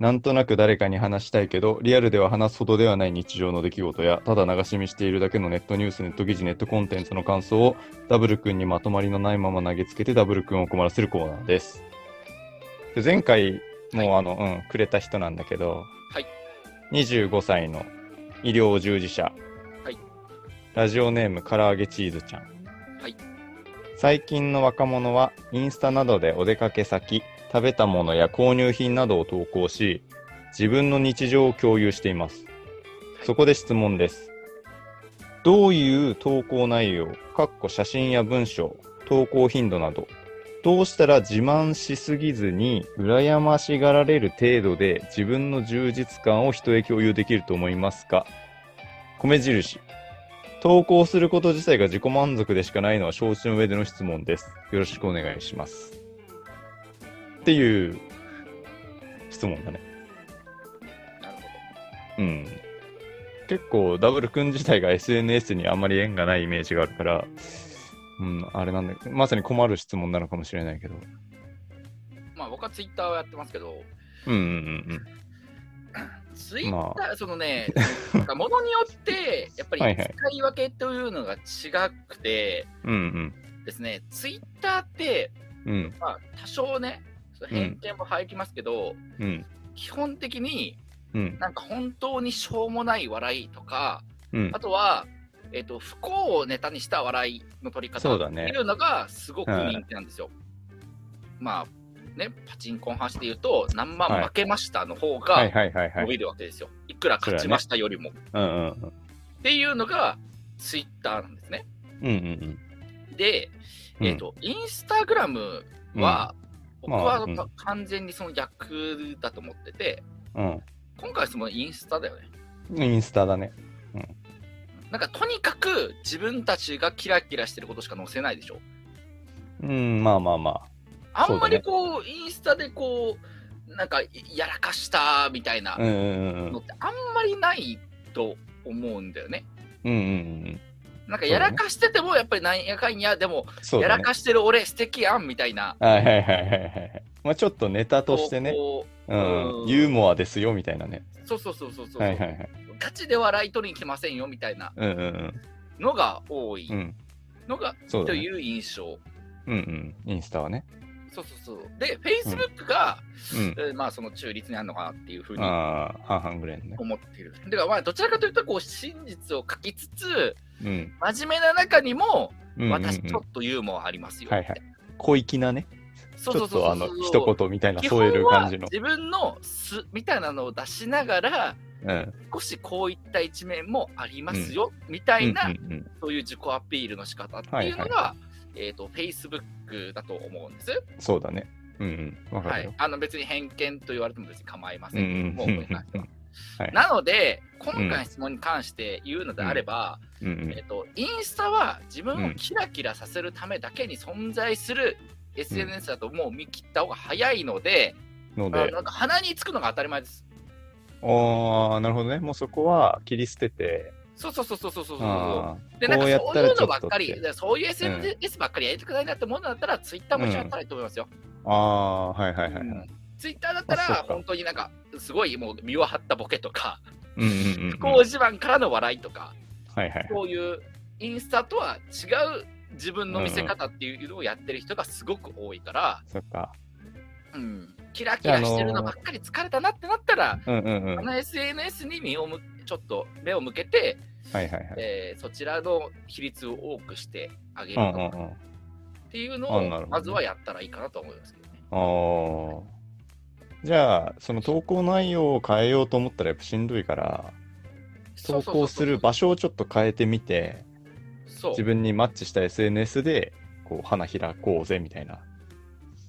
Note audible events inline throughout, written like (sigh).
なんとなく誰かに話したいけど、リアルでは話すほどではない日常の出来事や、ただ流し見しているだけのネットニュース、ネット記事、ネットコンテンツの感想をダブル君にまとまりのないまま投げつけてダブル君を困らせるコーナーです。で前回も、あの、うん、くれた人なんだけど、はい。25歳の医療従事者。はい。ラジオネーム、唐揚げチーズちゃん。はい。最近の若者はインスタなどでお出かけ先、食べたものや購入品などを投稿し、自分の日常を共有しています。そこで質問です。どういう投稿内容、かっこ写真や文章、投稿頻度など、どうしたら自慢しすぎずに、羨ましがられる程度で自分の充実感を人へ共有できると思いますか？米印。投稿すること自体が自己満足でしかないのは承知の上での質問です。よろしくお願いします。っていう質問だね。なるほうん。結構ダブル君自体が SNS にあんまり縁がないイメージがあるから、うん、あれなんだまさに困る質問なのかもしれないけど。ど。まあ僕はツイッターをやってますけど、うんうんうんツイッター、まそのね、なんか物によって、やっぱりはいはい使い分けというのが違くてうん。うんですね、ツイッターって、うん。うん。まあ多少ね、偏見も入りますけど、うん。基本的にうん。なんか本当にしょうもない笑いとか、うんあ。とは、えっと不幸をネタにした笑いの取り方っていうのがすごく人気なんですよ。まあね、パチンコの話で言うと、何万負けましたの方はいが。伸びるわけですよ。いくら勝ちましたよりも。うんうんうん。っていうのがツイッターなんですね。うんうんで、うん。えっ、と、インスタグラムは、僕まあはうん完全にその逆だと思ってて、うん、今回そのインスタだよね。うん。インスタだね。なんかとにかく自分たちがキラキラしてることしか載せないでしょ。うん、まあまあまあ。あんまりこう、インスタでこう、なんかやらかしたみたいなうんうんうんのってあんまりないと思うんだよね。うん。うんうんうん。なんかやらかしててもやっぱりなんやかんや、でも、ね。らかしてる俺素敵やんみたいな。はいはいはいはいはい。まあちょっとネタとしてね、こううんう、んユーモアですよみたいなね。そうそうそうそうそう、はいはいはい。ガチで笑い取りに来ませんよみたいなのが多い。のが、そうだね。という印象。うんうん。インスタはね。そうそうそう。で、Facebook が、うん。えーまあその中立にあるのかなっていうふうにああ、半々ぐらいのね。思ってる。だからまあどちらかというとこう真実を書きつつ、うん。真面目な中にも、私ちょっとユーモアありますよ。はいはい。小粋なね。そうそうそうそうとあの、一言みたいな基添える感じの。自分の素みたいなのを出しながら、うん。少しこういった一面もありますよ、みたいな、そういう自己アピールの仕方っていうのが、えっ、と、Facebook だと思うんです。そうだね。うんうん。はいあの別に偏見と言われても別に構いませうんんけども、うんうん僕に関しては (laughs) はいなので、今回の質問に関して言うのであれば、うんうんえっと、インスタは自分をキラキラさせるためだけに存在する SNS だともう見切った方が早いので、ので、あなんか鼻につくのが当たり前です。ああ、なるほどね。もうそこは切り捨てて、そうそうそうそうそうそうそうあで、なんかそういうのばっかり、そういう SNS ばっかりやりたくないなってものだったら、ツイッターも一緒やったらいいと思いますよ。ああ、はいはいはいはい。ツイッターだったら、本当になんか、すごいもう身を張ったボケとか、うんうんうんうん。不幸自慢からの笑いとか、はいはい。こういうインスタとは違う自分の見せ方っていうのをやってる人がすごく多いから、そっか。うん、キラキラしてるのばっかり疲れたなってなったら、うんうんうん。あはいの SNS に身をむちょっと目を向けて、はいはい。えーそちらの比率を多くしてあげるとかうんうんうん。っていうのをまずはやったらいいかなと思いますけどね。ああ。じゃあ、その投稿内容を変えようと思ったらやっぱしんどいから、投稿する場所をちょっと変えてみて、そう自分にマッチした SNS で、こう、花開こうぜみたいな。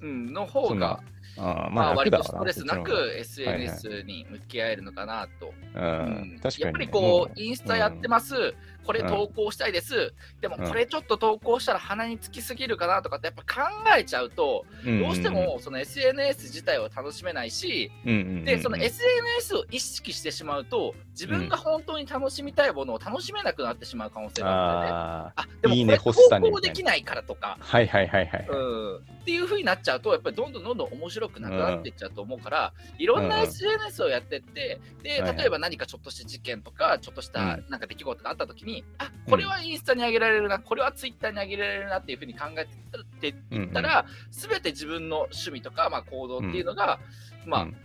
うん、の方が、まあ、まあ、割。とストレスなく SNS に向き合えるのかなと。やっぱりこもう、インスタやってます、これ投稿したいです、でもうん。これちょっと投稿したら鼻につきすぎるかなとかってやっぱ考えちゃうと、うん。どうしてもその SNS 自体を楽しめないし、うんうんうんうん。でその SNS を意識してしまうと自分が本当に楽しみたいものを楽しめなくなってしまう可能性があるんだよね。ああ、あでもこれ投稿できないからとか、はいはいはいはい。うん、っていう風になっちゃうとやっぱりどんどんどんどん面白くなくなっていっちゃうと思うから、いろんなうん SNS をやってってで例えば何かちょっとした事件とかちょっとしたうん。なんか出来事があった時に、あこれはインスタに上げられるなこれはツイッターに上げられるなっていう風に考えていったら、全て自分の趣味とか、まあ、行動っていうのが、まあ、うん。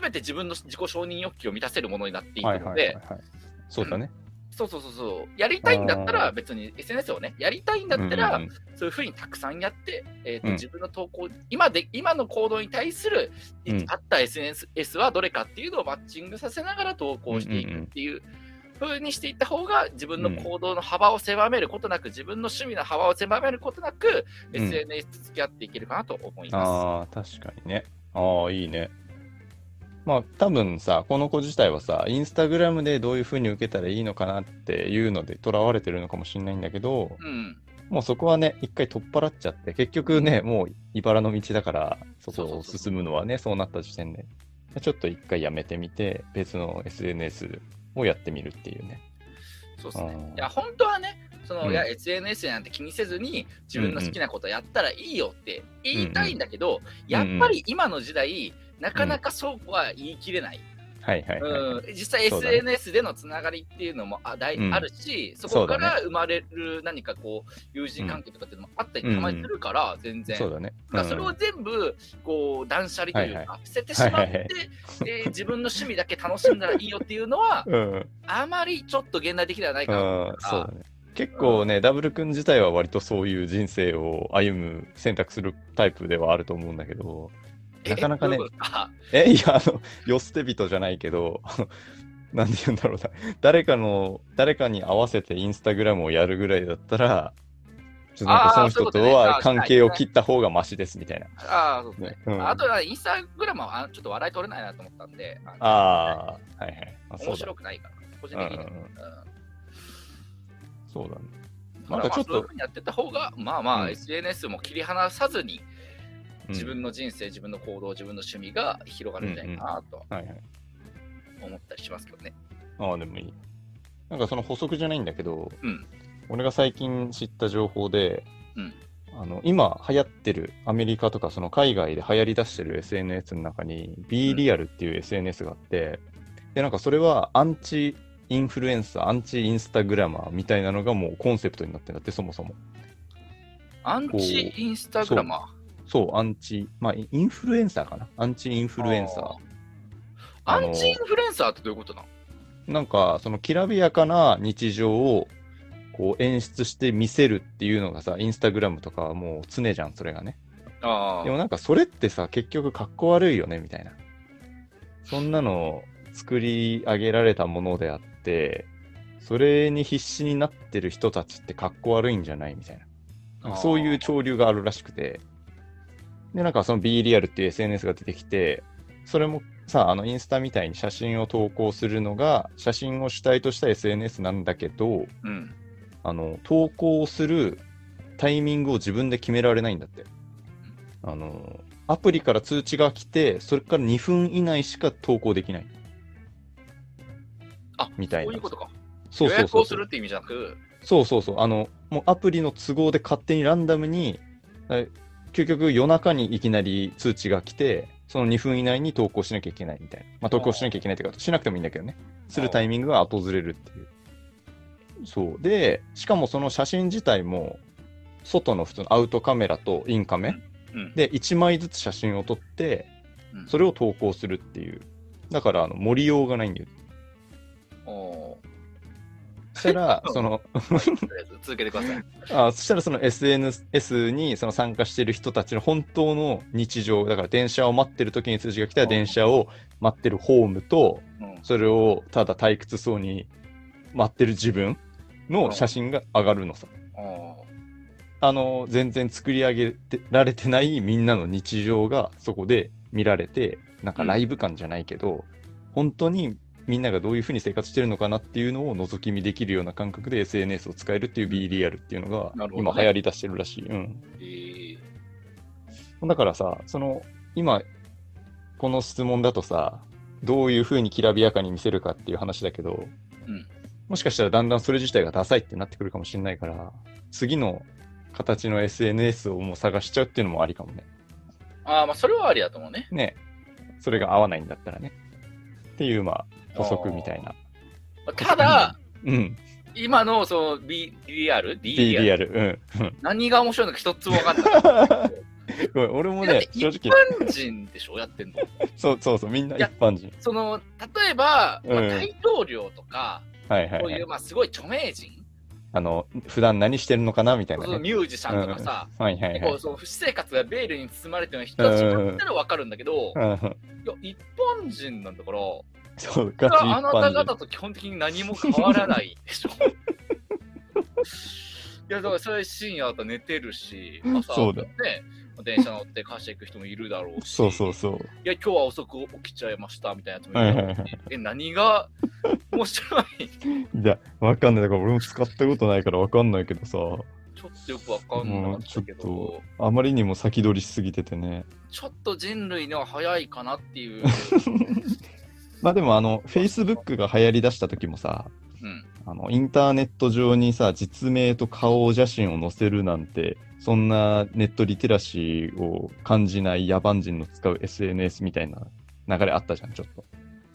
全て自分の自己承認欲求を満たせるものになっていくはいので、はいはいはい。そうだね。そうそうそうそう、やりたいんだったら、別に SNS をね、やりたいんだったら、うんうんそういうふうにたくさんやって、えーとうん。自分の投稿、今で今の行動に対する、うん。あった SNS はどれかっていうのをマッチングさせながら投稿していくっていう。風にしていった方が自分の行動の幅を狭めることなく、自分の趣味の幅を狭めることなく、うん SNS と付き合っていけるかなと思います。ああ、確かにね。ああ、いいね。まあ、多分さ、この子自体はさ、インスタグラムでどういう風に受けたらいいのかなっていうので、とらわれてるのかもしれないんだけど、うん、もうそこはね、一回取っ払っちゃって、結局ね、もう茨の道だから、そこを進むのはね、そうなった時点で、ちょっと一回やめてみて、別の SNS をやってみるっていうね。そうですね。いや、本当はね、その、うん。いや、SNS なんて気にせずに、自分の好きなことやったらいいよって言いたいんだけど、やっぱり今の時代、なかなかそうは言い切れない。はいはいはい。うん、実際 SNS でのつながりっていうのもあだい、うん。あるし、そこから生まれる何かこう、友人関係とかっていうのもあったりうんたまにするから、全然。そうだね。だからそれをうん全部こう断捨離というはいか、捨ててしまって、はいはい。はいで自分の趣味だけ楽しんだらいいよっていうのは、(laughs) うん、あまりちょっと現代的ではないかなね。結構ね、ダブル君自体は割とそういう人生を歩む、選択するタイプではあると思うんだけど、えなかなかね (laughs) え、いや、あの、よ捨て人じゃないけど、(laughs) なんて言うんだろうな。誰かの、誰かに合わせてインスタグラムをやるぐらいだったら、ちょっとなんかその人とは関係を切った方がマシですみたいな。あー、そうですね。うんあとはインスタグラムはあちょっと笑い取れないなと思ったんで、あのああ、はいはい。面だ白くないから、個人的にそうだね。ななんんかちょっとやってた方が、まあまあ、うん SNS も切り離さずに、うん自分の人生、自分の行動、自分の趣味が広がるんじゃないかなと。思ったりしますけどね。ああ、でもいい。なんかその補足じゃないんだけど、うん俺が最近知った情報で、うんあの今流行ってるアメリカとかその海外で流行り出してる SNS の中に B リアルっていう SNS があって、でなんかそれはアンチインフルエンサー、アンチインスタグラマーみたいなのがもうコンセプトになってるんだって、そもそも。アンチインスタグラマー？そう、アンチ、まあインフルエンサーかな？アンチインフルエンサー。アンチインフルエンサーってどういうことなの？なんか、そのきらびやかな日常をこう演出して見せるっていうのがさ、インスタグラムとかはもう常じゃん、それがね。あでもなんかそれってさ、結局かっこ悪いよね、みたいな。そんなの作り上げられたものであって、それに必死になってる人たちってかっこ悪いんじゃないみたいな。そういう潮流があるらしくて。で、なんかその B リアルっていう SNS が出てきて、それもさ、あのインスタみたいに写真を投稿するのが、写真を主体とした SNS なんだけど、うん。あの、投稿するタイミングを自分で決められないんだって。あの、アプリから通知が来て、それから2分以内しか投稿できない。あ、みたいなそういうことか。そうそうそう予約をするって意味じゃなく、そうそうそう。あの、もうアプリの都合で勝手にランダムに、え究極夜中にいきなり通知が来て、その2分以内に投稿しなきゃいけないみたいな。まあ、投稿しなきゃいけないっていうか、しなくてもいいんだけどね。するタイミングが訪れるっていう。そう。で、しかもその写真自体も、外の普通のアウトカメラとインカメうん。で1枚ずつ写真を撮って、うんそれを投稿するっていう。だから、あの、盛りようがないんだよ。そしたら、その、続けてください。(laughs) あそしたらその SNS にその参加してる人たちの本当の日常、だから電車を待ってる時に通知が来たら電車を待ってるホームと、うん。それをただ退屈そうに待ってる自分の写真が上がるのさ。あの、全然作り上げてられてないみんなの日常がそこで見られて、なんかライブ感じゃないけど、本当にみんながどういうふうに生活してるのかなっていうのを覗き見できるような感覚で SNS を使えるっていう B リアルっていうのが今流行り出してるらしい。うん。えーだからさ、その、今、この質問だとさ、どういうふうにきらびやかに見せるかっていう話だけど、うんもしかしたらだんだんそれ自体がダサいってなってくるかもしれないから、次の形の SNS をもう探しちゃうっていうのもありかもね。ああ、まあ、それはありだと思うね。ね。それが合わないんだったらね。っていう、まあ、補足みたいな。まあただ、うん。今のその B リアル ?D D リアルリアル。うんうん。何が面白いのか一つも分かんない。(laughs) 俺もねて、正一直、般人でしょやってんの。そうそうそう、みんな一般人。その、例えば、まあうん大統領とか、はいはい、こういう、はい。まあ、すごい著名人、あの、普段何してるのかなみたいなね。ミュージシャンとかさ、はいはいはい結構。その私生活がベールに包まれてる人たちだったら分かるんだけど、うんうんいや、一般人なんだから、そう、ガチ一あなた。方と基本的に何も変わらないでしょ。(laughs) いや、だからそれ深夜だったら寝てるし、朝、そうだよね、電車乗って会社行く人もいるだろうし、そうそうそう。いや、今日は遅く起きちゃいましたみたいなやつもいるえ、何が？(laughs) 面白いいや、わかんない。だから俺も使ったことないからわかんないけどさ、ちょっとよくわかんなかったけど、もあまりにも先取りしすぎててね。ちょっと人類には早いかなっていう。(laughs) まあでもあの、Facebook が流行り出した時もさ、うん。あの、インターネット上にさ、実名と顔写真を載せるなんて、そんなネットリテラシーを感じない野蛮人の使う SNS みたいな流れあったじゃん、ちょっと。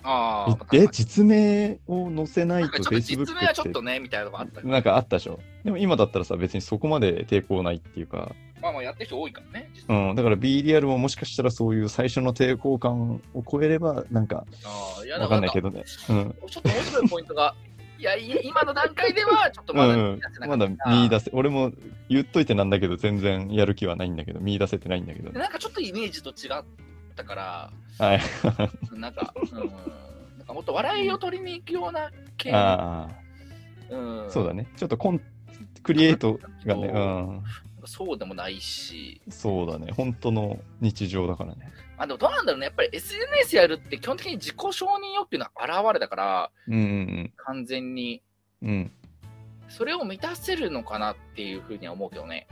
ああ、え、え実名を載せないと実名はちょっとね、みたいなのがあったなんかあったでしょ。でも今だったらさ、別にそこまで抵抗ないっていうか、まあまあやってる人多いからね、実う際ん、だから B リアルももしかしたらそういう最初の抵抗感を超えれば、なんか、わかんないけどね。うん。ちょっと面白いポイントが、いや、い今の段階では、ちょっとまだうん見出せなかまっただ見出せ、俺も言っといてなんだけど、全然やる気はないんだけど、見出せてないんだけどで。なんかちょっとイメージと違ったから、はい。(laughs) なんか、うん、なんかもっと笑いを取りに行くような系あうんあ、そうだね。ちょっとコン、クリエイトがね、うん。そうでもないし、そうだね。本当の日常だからね。あでもどうなんだろうね、やっぱり SNS やるって基本的に自己承認欲求の表れだから、うんうん完全に、うん。うん。それを満たせるのかなっていうふうには思うけどね。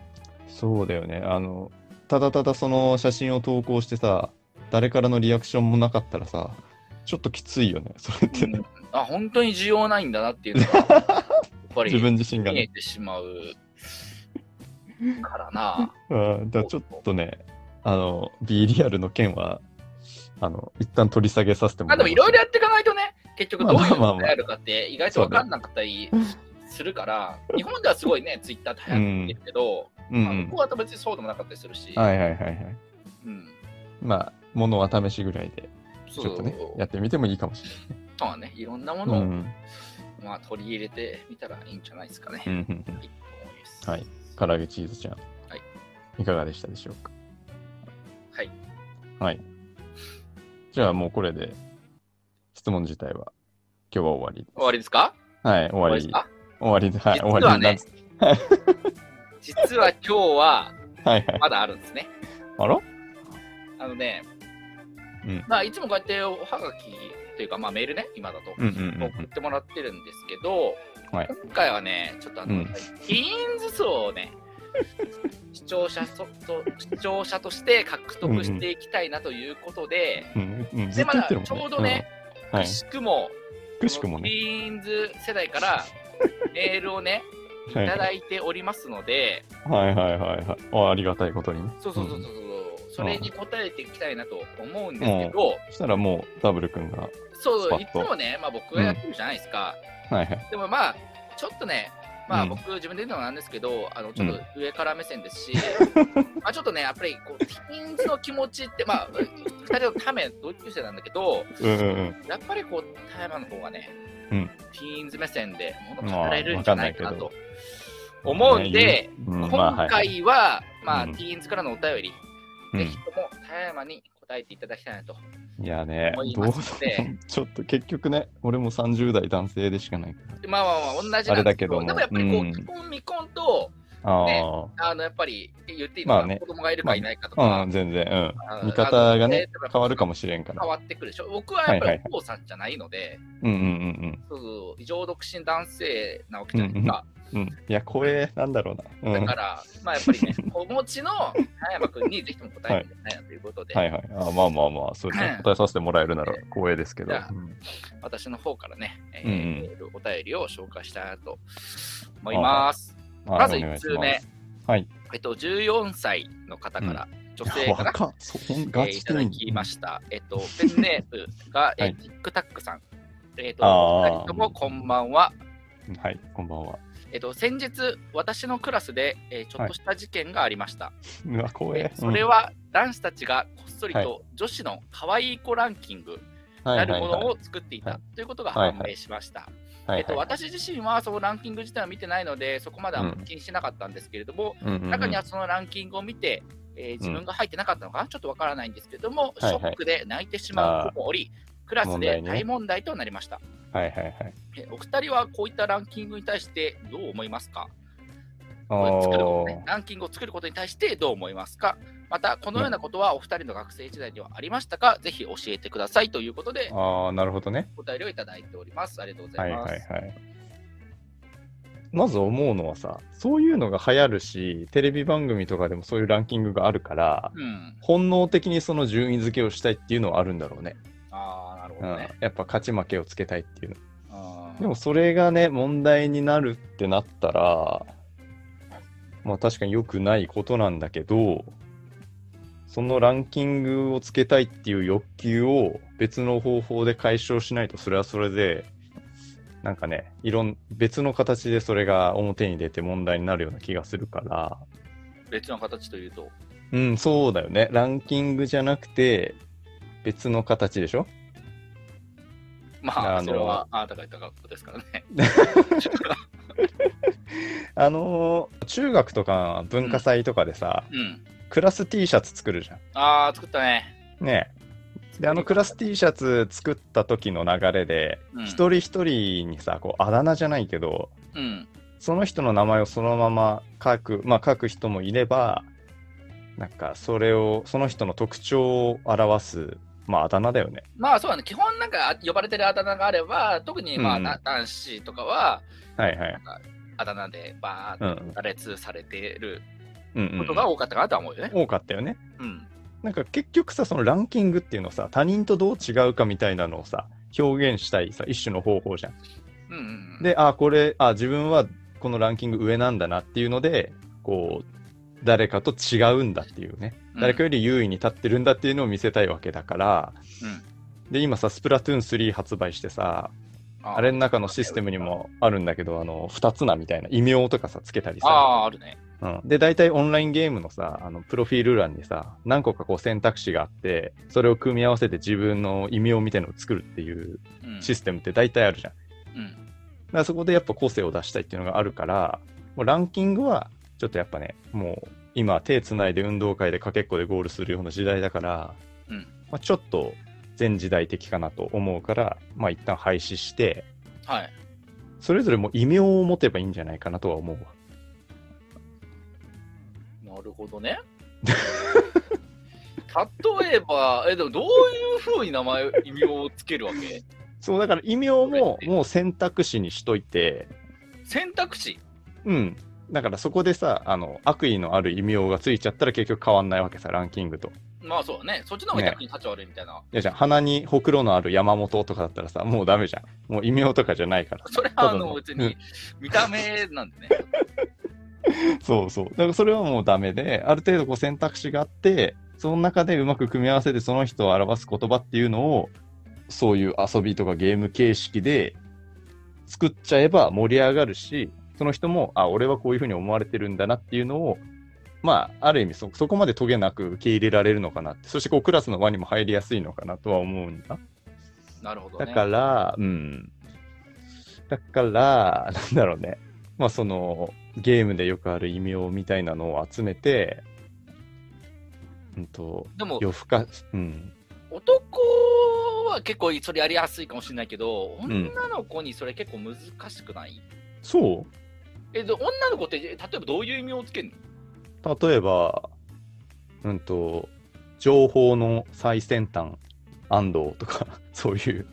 そうだよね。あの、ただただその写真を投稿してさ、誰からのリアクションもなかったらさ、ちょっときついよね。それってね。あ、本当に需要ないんだなっていうのが、やっぱり (laughs) 自分自身が見えね。てしまうからな。うん。だからちょっとね、あの、B リアルの件は、あの、一旦取り下げさせてもまあでもいろいろろ。やっていかないとね、結局どういうまあまあまあのがあるかって意外と分かんなかったりするから、日本ではすごいね、ツイッターって流行ってるけど、まあ、うんうん向こうは別にそうでもなかったりするし、はいはいはいはい。うん、まあ、ものは試しぐらいで、そうちょっとね、やってみてもいいかもしそうはね、いろんなもれない。のを、うん。まあ、取り入れてみたらいいんじゃないですかね。はい。唐揚げチーズちゃん。はい。いかがでしたでしょうか？はい。はい。じゃあもうこれで、質問自体は、今日は終わりです。終わりですか？はい、終わり。ですか終わりで、はい、終わりなんです。実は今日ははいはい。まだあるんですね。あら？あのね、うんまあ、いつもこうやっておはがきというか、まあ、メールね、今だと送ってもらってるんですけど、はい今回はね、ちょっとあの、うんティーンズ層をね、(laughs) 視聴者とと視聴者として獲得していきたいなということで、うんうん。ずで、っまだ。ちょうどね、うん。はいく。しくも、くしくもテね。ィーンズ世代から (laughs) メールをね、いはいただいておりますので、はいはいはいはい。あありがたいことにね。そうそうそうそう、んそれに答えていきたいなと思うんですけど、そしたらもう、ダブル君が、そう、いつもね、まあ僕がやってるじゃないですか。はいはい。でもまあ、ちょっとね、まあうん。僕自分で言うのもなんですけど、あのちょっと上から目線ですし、(laughs) まあちょっとね、やっぱりこう、ティーンズの気持ちって、まあ、二人のため同級生なんだけど、うんうんうん。やっぱりこう、田山の方がね、うん。ティーンズ目線で物まあ語れるんじゃないかなと思うんで、うん。まあ今はい。回は、まあ、うん。ティーンズからのお便り、うんぜひとも田山に答えていただきたいなと。いやねどうちょっと結局ね、俺も30代男性でしかないから。でまあまあまあ、同じあれだけどもでもやっぱりこう、うん既婚未婚と、ああのやっぱり言っていいのかな、まあね子供がいるかいないかとか、あ、うん、全然、あうん。見方がね、変わるかももしれんから変。わってくるでしょ。僕はやっぱはいはいりお父さんじゃないので、うんうんうんそうそう異常独身男性なわけじゃないですか。うん。うん。いや、声、なんだろうな。うん。はだから、まあやっぱりね、(laughs) お持ちの葉山君にぜひとも答えてみたいなということで、いはい。あまあまあまあ、そうですね。答えさせてもらえるなら光栄ですけど。じゃあうん私の方からね、えーうんお便りを紹介したいなと思います。はいまず1お願いし通目、はい。えっと、14歳の方から、女性かな、若っそんえーいただきました。えっと、ペンネームが、えはいー、ティックタックさん。えっと、二人ともこんばんは。はい、こんばんは。えっと、先日、私のクラスで、えーちょっとした事件がありました。うわ、光栄え。それは、男子たちがこっそりと女子の可愛い子ランキングうん、なるものはいを作っていたはい。ということがはい判明しました。はいはい。えっと、私自身はそのランキング自体は見てないので、そこまではうん気にしなかったんですけれども、中にはそのランキングを見て、えー自分が入ってなかったのかな、ちょっとわからないんですけれども、はいはい。ショックで泣いてしまう子もおり、クラスで大問題となりました。はいはいはい。えお二人はこういったランキングに対してどう思いますか？あ作るねーランキングを作ることに対してどう思いますか？また、このようなことはお二人の学生時代にはありましたか？ぜひ教えてくださいということで、あー、なるほどね。お便りをいただいております。ありがとうござはいいます。はいはい。まず思うのはさ、そういうのが流行るし、テレビ番組とかでもそういうランキングがあるから、うん。本能的にその順位付けをしたいっていうのはあるんだろうね。あうんやっぱ勝ち負けをつけたいっていうの。でもそれがね、問題になるってなったら、まあ確かに良くないことなんだけど、そのランキングをつけたいっていう欲求を別の方法で解消しないと、それはそれで、なんかね、いろん、別の形でそれが表に出て問題になるような気がするから、別の形というと？うん、そうだよね。ランキングじゃなくて、別の形でしょ？まあ、それはあなたが言ったことですからね。(laughs) あのー中学とか文化祭とかでさ、うん。クラス T シャツ作るじゃん。ああ、作ったね。ねえ。で、あのクラス T シャツ作った時の流れで、うん一人一人にさ、こう、あだ名じゃないけど、うん。その人の名前をそのまま書く、まあ書く人もいれば、なんかそれを、その人の特徴を表す、まああだ名だよね。まあそうだね、基本なんか呼ばれてるあだ名があれば、特にまあ、うんな男子とかは、はいはいあだ名でバーうんッと羅列されてるうん、うん。ことが多かったかなとは思うよね。多かったよね。うん。なんか結局さ、そのランキングっていうのさ、他人とどう違うかみたいなのをさ、表現したいさ、一種の方法じゃん。うんうんうん、で、あ、これ、あ、自分はこのランキング上なんだなっていうので、こう、誰かと違うんだっていうね、うん誰かより優位に立ってるんだっていうのを見せたいわけだから、で、今さ、スプラトゥーン3発売してさ、あれの中のシステムにもあるんだけど、あの、二つ名みたいな異名とかさ、つけたりあさ、あ、あるね。うん、で、大体オンラインゲームのさ、あの、プロフィール欄にさ、何個かこう選択肢があって、それを組み合わせて自分の異名みたいなのを作るっていううん。システムって大体あるじゃん。うん。だからそこでやっぱ個性を出したいっていうのがあるから、もうランキングはちょっとやっぱね、もう今手つないで運動会でかけっこでゴールするような時代だから、うんまあ、ちょっと前時代的かなと思うから、まあ一旦廃止して、はい。それぞれもう異名を持てばいいんじゃないかなとは思うわ。なるほどね。例えば、え、でもどういうふうに名前、異名をつけるわけ？そう、だから異名ももう選択肢にしといて、選択肢？うん。だからそこでさ、あの、悪意のある異名がついちゃったら結局変わんないわけさ、ランキングと。まあそうだね。そっちの方が逆に立ち悪いみたいな。いやじゃん、鼻にほくろのある山本とかだったらさ、もうダメじゃん。もう異名とかじゃないから。それはあの別に見た目なんでね。(laughs) そうそう。だからそれはもうダメで、ある程度こう選択肢があって、その中でうまく組み合わせてその人を表す言葉っていうのを、そういう遊びとかゲーム形式で作っちゃえば盛り上がるし、その人も、あ、俺はこういうふうに思われてるんだなっていうのを、まあ、ある意味そ、そこまでトゲなく受け入れられるのかなって、そしてこうクラスの輪にも入りやすいのかなとは思うんだ。なるほどね。だから、うん。だから、(laughs) なんだろうね。まあその、ゲームでよくある異名みたいなのを集めて、うんと、でも、夜更か、うん。男は結構それやりやすいかもしれないけど、ん女の子にそれ結構難しくない、そうえっと、女の子って、例えばどういう意味をつけるの？例えば、うんと、情報の最先端安藤とか、(laughs) そういう。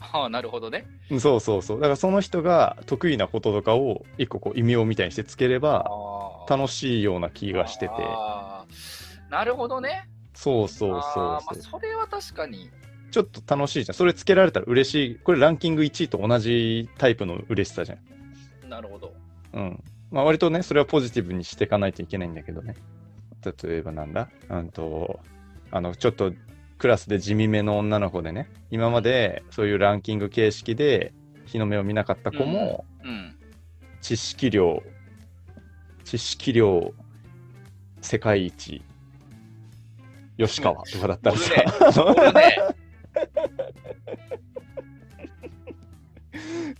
はあ、なるほどね。そうそうそう。だからその人が得意なこととかを一個こう異名みたいにしてつければあ楽しいような気がしてて。なるほどね。そうそうそうそうまあ、それは確かに。ちょっと楽しいじゃん。それつけられたら嬉しい。これランキング1位と同じタイプの嬉しさじゃん。なるほど。うん。まあ割とね、それはポジティブにしていかないといけないんだけどね。例えばなんだ？うんと、あの、ちょっとクラスで地味めの女の子でね、今までそういうランキング形式で日の目を見なかった子も、うん。知識量、知識量世界一、吉川とかだったらさ、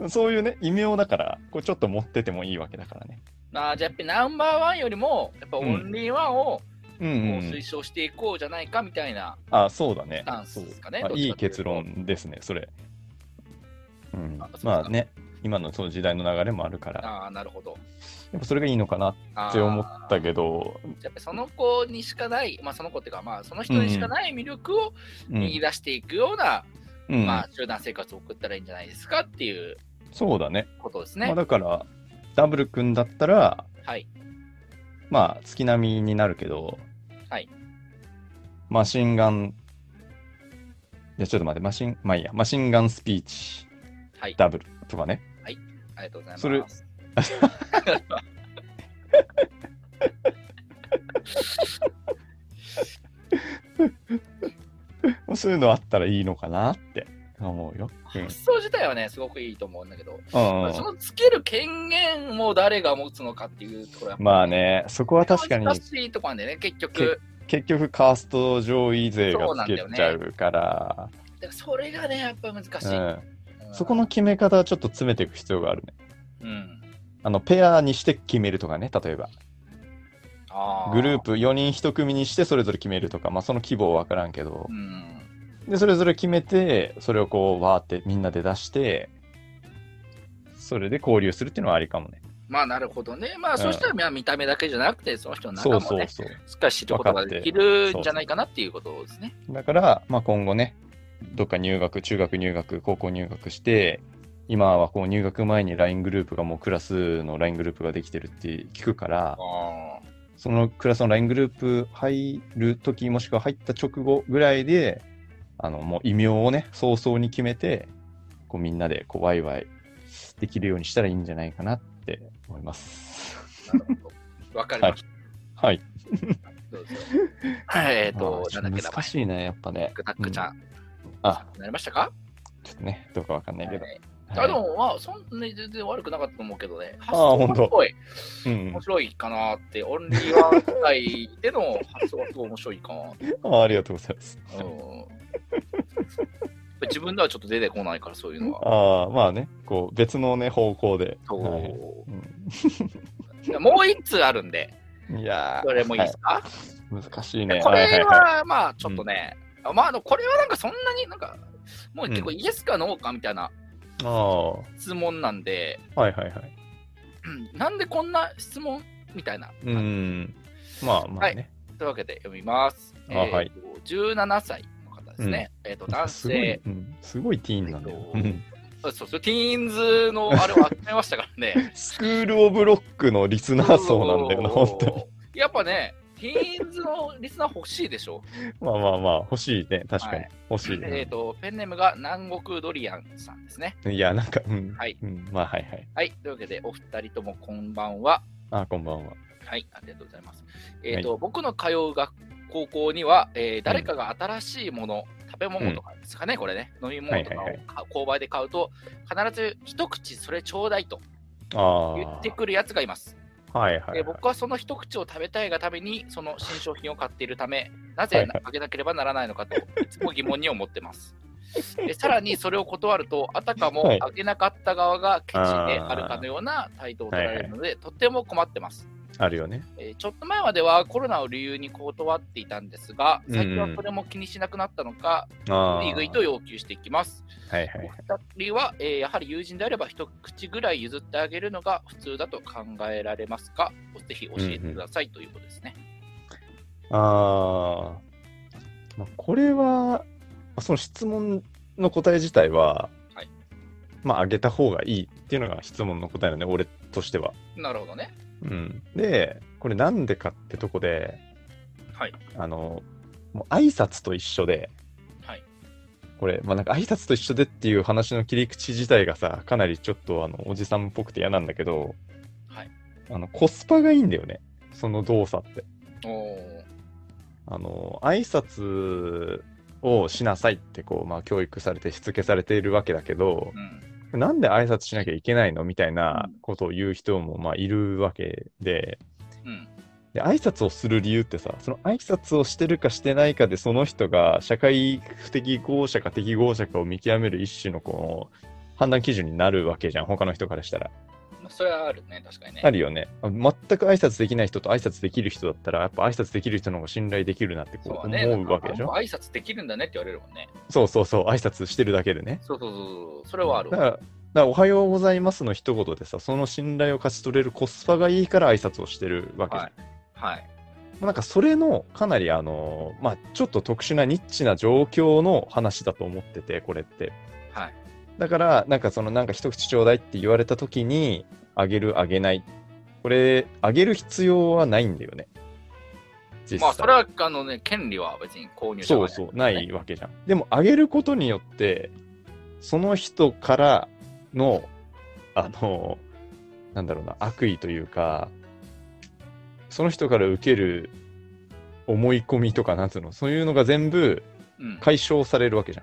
そういうね、異名だから、こうちょっと持っててもいいわけだからね。まあ、じゃあやっぱりナンバーワンよりも、やっぱオンリーワンをうん、こううん。推。奨していこうじゃないかみたいな。あ、そうだね。そうですかね。いいい結論ですね、それ。うん。まあね、今のその時代の流れもあるから、ああ、なるほど。やっぱそれがいいのかなって思ったけど、やっぱその子にしかない、まあその子っていうか、まあその人にしかない魅力をうん。見出していくような、うんまあ集団生活を送ったらいいんじゃないですかっていうそうだね。ことですまあ、ね。だから、ダブル君だったら、はい。まあ、月並みになるけど、はい。マシンガン、いや、ちょっと待って、マシン、まあいいや、マシンガンスピーチ、はい。ダブルとかね。ありがとうございます。それ (laughs) (laughs) そういうのあったらいいのかなって思うよ。うん発想自体はね、すごくいいと思うんだけど、うんまあそのつける権限も誰が持つのかっていうところはやっぱりまあね、そこは確かに難しいところなんでね、結局。結局カースト上位勢がつけだよねちゃうから、だからそれがね、やっぱ難しい。うん、うんそこの決め方はちょっと詰めていく必要があるね。うん。あのペアにして決めるとかね、例えば。あグループ4人1組にしてそれぞれ決めるとか、まあ、その規模は分からんけどう、ん。でそれぞれ決めて、それをこう、わーってみんなで出して、それで交流するっていうのはありかもね。まあなるほどね。まあ、そうしたらまあ見た目だけじゃなくて、その人のそ中もね、うそうそう。しっかり知ることができるんじゃないかなっていうことですね。だから、まあ、今後ね、どっか入学、中学入学、高校入学して、今はこう入学前に LINE グループがもうクラスの LINE グループができてるって聞くから、あそのクラスの LINE グループ入るときもしくは入った直後ぐらいで、あのもう異名をね、早々に決めて、こうみんなでこうワイワイできるようにしたらいいんじゃないかなって思います。(laughs) わかりました。はい。どうぞ。はい、えっ、と、なんだっけな、難しいね、やっぱね。グタックちゃん、あ、なりましたか？ちょっとね、どうかわかんないけど。あでも、まあ、そんなに全然悪くなかったと思うけどね。発あ想本すごい。うん。面白いかなって、オンリーワン界での発想がすごい面白いかな。(laughs) あありがとうございます。うん。自分ではちょっと出てこないから、そういうのは。ああ、まあね、こう別のね、方向で。そう。はい。もう一通あるんで、うん。いやーどれもいいですか、はい。難しいね。これはまあ、ちょっとね、まあ、あのこれはなんかそんなになんか、もう結構うん。イエスかノーかみたいないああ、は質問なんで、いはいはい。うんなんでこんな質問みたいな。うん。まあまあね。というわけで読みます。あはいと17歳の方ですね。えっ、と、男性、、うん、すごいティーンなんだよ。そうそう、ティーンズのあれを集めましたからね。(laughs) スクール・オブ・ロックのリスナー層なんだよな、本当に。やっぱね、ティーンズのリスナー欲しいでしょ？まあまあまあ、欲しいね、確かにはい。欲しい。えっ、と、ペンネームが南国ドリアンさんですね。いや、なんか、うん。はいうん、まあ、はいはい。はい。というわけで、お二人ともこんばんは。あ、こんばんは。はい、ありがとうございます。えっ、と、僕の通う学高校には、えー誰かが新しいもの、食べ物とかですかね、これね、飲み物とかをはいはい購買で買うと、必ず一口それちょうだいと。言ってくるやつがいます。はいはい、はい。えー僕はその一口を食べたいがために、その新商品を買っているため、なぜはいはいあげなければならないのかと、いつも疑問に思ってます。でさらにそれを断ると、あたかもはいあげなかった側がケチであるかのような態度を取られるので、とっても困ってます。あるよね。えーちょっと前まではコロナを理由に断っていたんですが、最近はそれも気にしなくなったのか、あぐいぐいと要求していきます。はいはい。二人は、えーやはり友人であれば一口ぐらい譲ってあげるのが普通だと考えられますか？ぜひ教えてくださいということですね。あー、まあ、これは、まあその質問の答え自体は、はいまあ、あげた方がいいっていうのが質問の答えなんで、俺としては。なるほどね。うん。で、これなんでかってとこで、はい。あの、もう挨拶と一緒で、はい。これ、まあなんか挨拶と一緒でっていう話の切り口自体がさ、かなりちょっとあの、おじさんっぽくて嫌なんだけど、はい。あの、コスパがいいんだよね。その動作って。おーあの、挨拶をしなさいってこう、まあ教育されてしつけされているわけだけど、うん。なんで挨拶しなきゃいけないの？みたいなことを言う人もまあいるわけで、うん。で挨拶をする理由ってさ、その挨拶をしてるかしてないかで、その人が社会不適合者か適合者かを見極める一種のこの判断基準になるわけじゃん、他の人からしたら。まあ、それはあるね、確かにね。あるよね。全く挨拶できない人と挨拶できる人だったら、やっぱ挨拶できる人の方が信頼できるなってこう。思うわけでしょ？なんか挨拶できるんだねって言われるもんね。そうそうそう、挨拶してるだけでね。そうそうそう。それはあるわ。だから、だからおはようございますの一言でさ、その信頼を勝ち取れるコスパがいいから挨拶をしてるわけじゃん。はい。はい。なんかそれのかなりあの、まあちょっと特殊なニッチな状況の話だと思ってて、これって。はい。だから、なんかそのなんか一口ちょうだいって言われた時に、あげるあげない。これ、あげる必要はないんだよね。まあ、それは、あのね、権利は別に購入者はそうそう、ないわけじゃん。でも、あげることによって、その人からの、あの、なんだろうな、悪意というか、その人から受ける思い込みとか、なんつうの、そういうのが全部うん。解消されるわけじゃ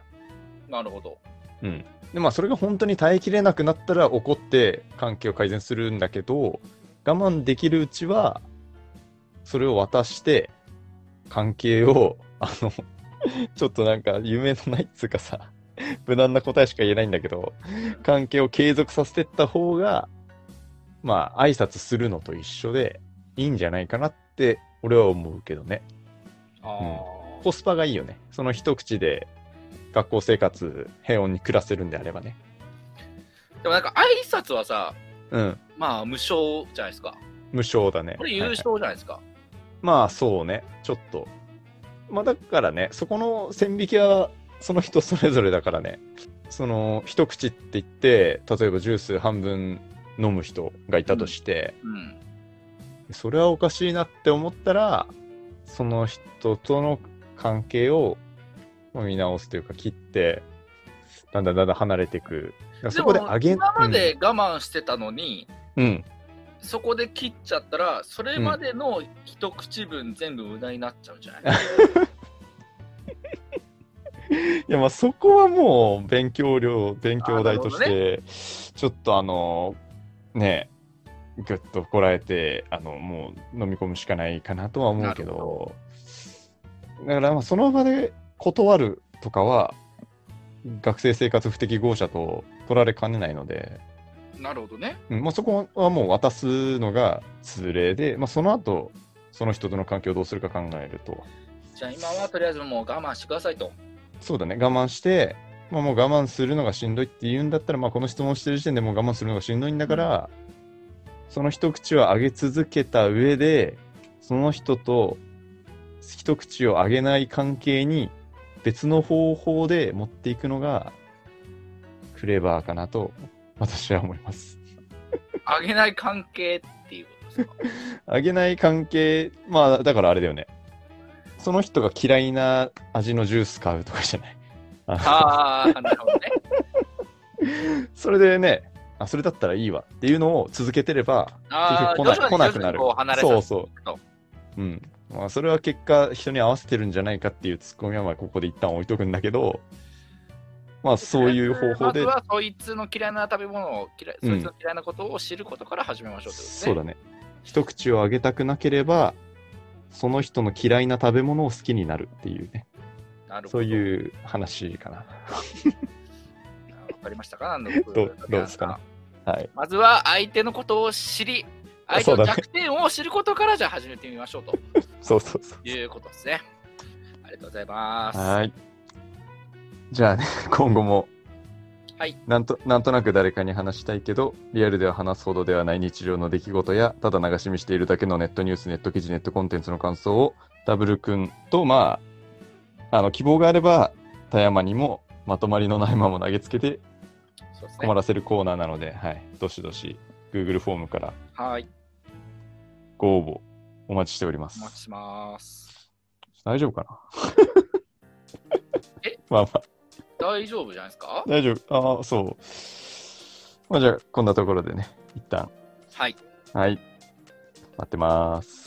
なるほど。ん。うん。で、まあ、それが本当に耐えきれなくなったら怒って関係を改善するんだけど、我慢できるうちは、それを渡して、関係を、あの、(laughs) ちょっとなんか夢のないっつうかさ、無難な答えしか言えないんだけど、関係を継続させてった方が、まあ、挨拶するのと一緒でいいんじゃないかなって、俺は思うけどね。ああ。コスパがいいよね。その一口で学校生活平穏に暮らせるんであればね。でもなんか挨拶はさ、うん。まあ無償じゃないですか。無償だね。これ優はいはい勝じゃないですか。まあそうね。ちょっと。まあだからね、そこの線引きはその人それぞれだからね。その一口って言って、例えばジュース半分飲む人がいたとして、うん。それはおかしいなって思ったら、その人との関係をまあ見直すというか切って、だんだんだんだん離れていく。そこであげ今まで我慢してたのに、うん、うんそこで切っちゃったら、それまでの一口分全部無駄になっちゃうんじゃない、(laughs) いやまあそこはもう勉強量、勉強代として、ちょっとあの、ねえ、ぐっとこらえて、あの、もう飲み込むしかないかなとは思うけど、だからまあその場で断るとかは、学生生活不適合者と取られかねないので、なるほどね。うんまあ、そこはもう渡すのが通例で、まあ、その後、その人との関係をどうするか考えると。じゃあ今はとりあえずもう我慢してくださいと。そうだね、我慢して、まあ、もう我慢するのがしんどいって言うんだったら、まあ、この質問してる時点でもう我慢するのがしんどいんだから、その一口をあげ続けた上で、その人と一口をあげない関係に別の方法で持っていくのがクレバーかなと私は思います。あげない関係っていうことですか？あげない関係、まあ、だからあれだよね。その人が嫌いな味のジュース買うとかじゃない。あああ、なるほどね。(laughs) それでね、あ、それだったらいいわっていうのを続けてれば、ああ、結局来な来なくなるそうそ。う。うん。まあ、それは結果、人に合わせてるんじゃないかっていうツッコミは、まあ、ここで一旦置いとくんだけど、まあ、そういう方法でまず、はそいつの嫌いな食べ物を嫌い、うんそいつの嫌いなことを知ることから始めましょうってことですね。そうだね。一口をあげたくなければ、その人の嫌いな食べ物を好きになるっていうね、なるほど。そういう話かな。わかりましたか？(laughs) どうどうですかね？はい。まずは相手のことを知り、相手の弱点を知ることから、じゃあ始めてみましょうとそうそうそう。いうことですね。ありがとうございます。はい。じゃあね、(laughs) 今後も、はいなんと、なんとなく誰かに話したいけど、リアルでは話すほどではない日常の出来事や、ただ流し見しているだけのネットニュース、ネット記事、ネットコンテンツの感想を、ダブル君と、まあ、あの、希望があれば、田山にもまとまりのないまま投げつけて。困らせるコーナーなので、はい。どしどし、Google フォームからはい。ご応募お待ちしておりまお待ちす。します。大丈夫かな？(laughs) え？(laughs) まあまあ。大丈夫じゃないですか？大丈夫。ああ、そう。まあじゃあ、こんなところでね、一旦。はい。はい。待ってます。